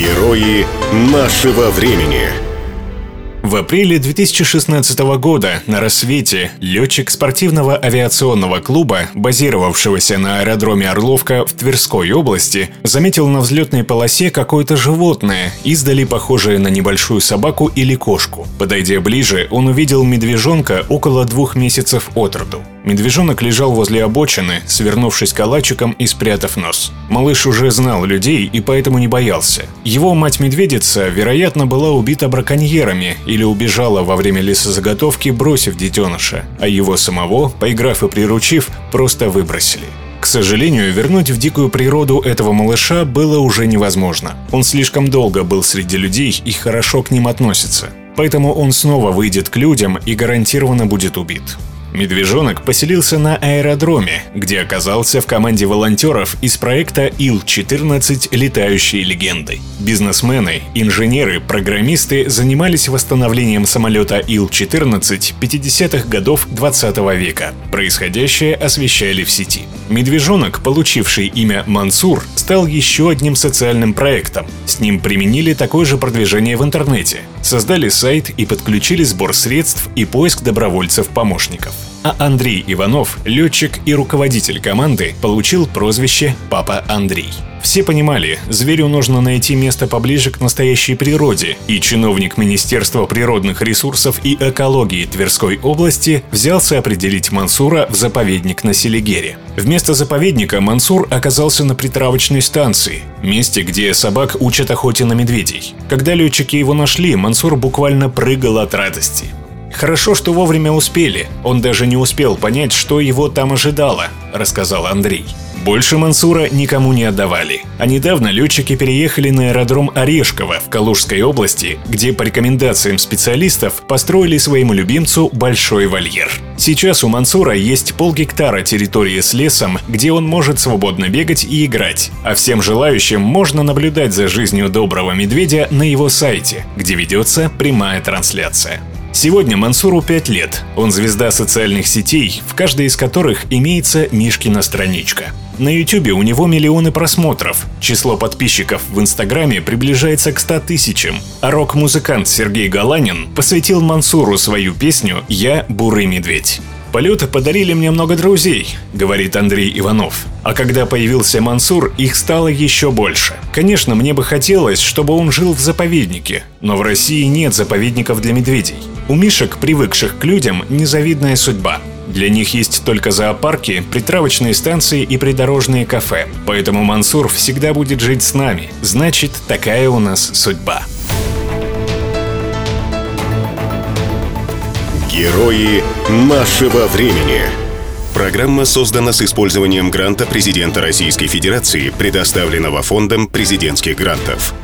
Герои нашего времени. В апреле 2016 года на рассвете летчик спортивного авиационного клуба, базировавшегося на аэродроме Орловка в Тверской области, заметил на взлетной полосе какое-то животное, издали похожее на небольшую собаку или кошку. Подойдя ближе, он увидел медвежонка около двух месяцев от роду. Медвежонок лежал возле обочины, свернувшись калачиком и спрятав нос. Малыш уже знал людей и поэтому не боялся. Его мать-медведица, вероятно, была убита браконьерами или убежала во время лесозаготовки, бросив детеныша, а его самого, поиграв и приручив, просто выбросили. К сожалению, вернуть в дикую природу этого малыша было уже невозможно. Он слишком долго был среди людей и хорошо к ним относится. Поэтому он снова выйдет к людям и гарантированно будет убит. Медвежонок поселился на аэродроме, где оказался в команде волонтеров из проекта Ил-14 «Летающие легенды». Бизнесмены, инженеры, программисты занимались восстановлением самолета Ил-14 50-х годов 20 века. Происходящее освещали в сети. Медвежонок, получивший имя Мансур, стал еще одним социальным проектом. С ним применили такое же продвижение в интернете. Создали сайт и подключили сбор средств и поиск добровольцев-помощников а Андрей Иванов, летчик и руководитель команды, получил прозвище «Папа Андрей». Все понимали, зверю нужно найти место поближе к настоящей природе, и чиновник Министерства природных ресурсов и экологии Тверской области взялся определить Мансура в заповедник на Селигере. Вместо заповедника Мансур оказался на притравочной станции, месте, где собак учат охоте на медведей. Когда летчики его нашли, Мансур буквально прыгал от радости. Хорошо, что вовремя успели. Он даже не успел понять, что его там ожидало, рассказал Андрей. Больше Мансура никому не отдавали. А недавно летчики переехали на аэродром Орешково в Калужской области, где по рекомендациям специалистов построили своему любимцу большой вольер. Сейчас у Мансура есть полгектара территории с лесом, где он может свободно бегать и играть. А всем желающим можно наблюдать за жизнью доброго медведя на его сайте, где ведется прямая трансляция. Сегодня Мансуру 5 лет. Он звезда социальных сетей, в каждой из которых имеется Мишкина страничка. На Ютубе у него миллионы просмотров. Число подписчиков в Инстаграме приближается к 100 тысячам. А рок-музыкант Сергей Галанин посвятил Мансуру свою песню «Я бурый медведь». Полеты подарили мне много друзей, говорит Андрей Иванов. А когда появился Мансур, их стало еще больше. Конечно, мне бы хотелось, чтобы он жил в заповеднике, но в России нет заповедников для медведей. У мишек, привыкших к людям, незавидная судьба. Для них есть только зоопарки, притравочные станции и придорожные кафе. Поэтому Мансур всегда будет жить с нами. Значит, такая у нас судьба. Герои нашего времени. Программа создана с использованием гранта президента Российской Федерации, предоставленного Фондом президентских грантов.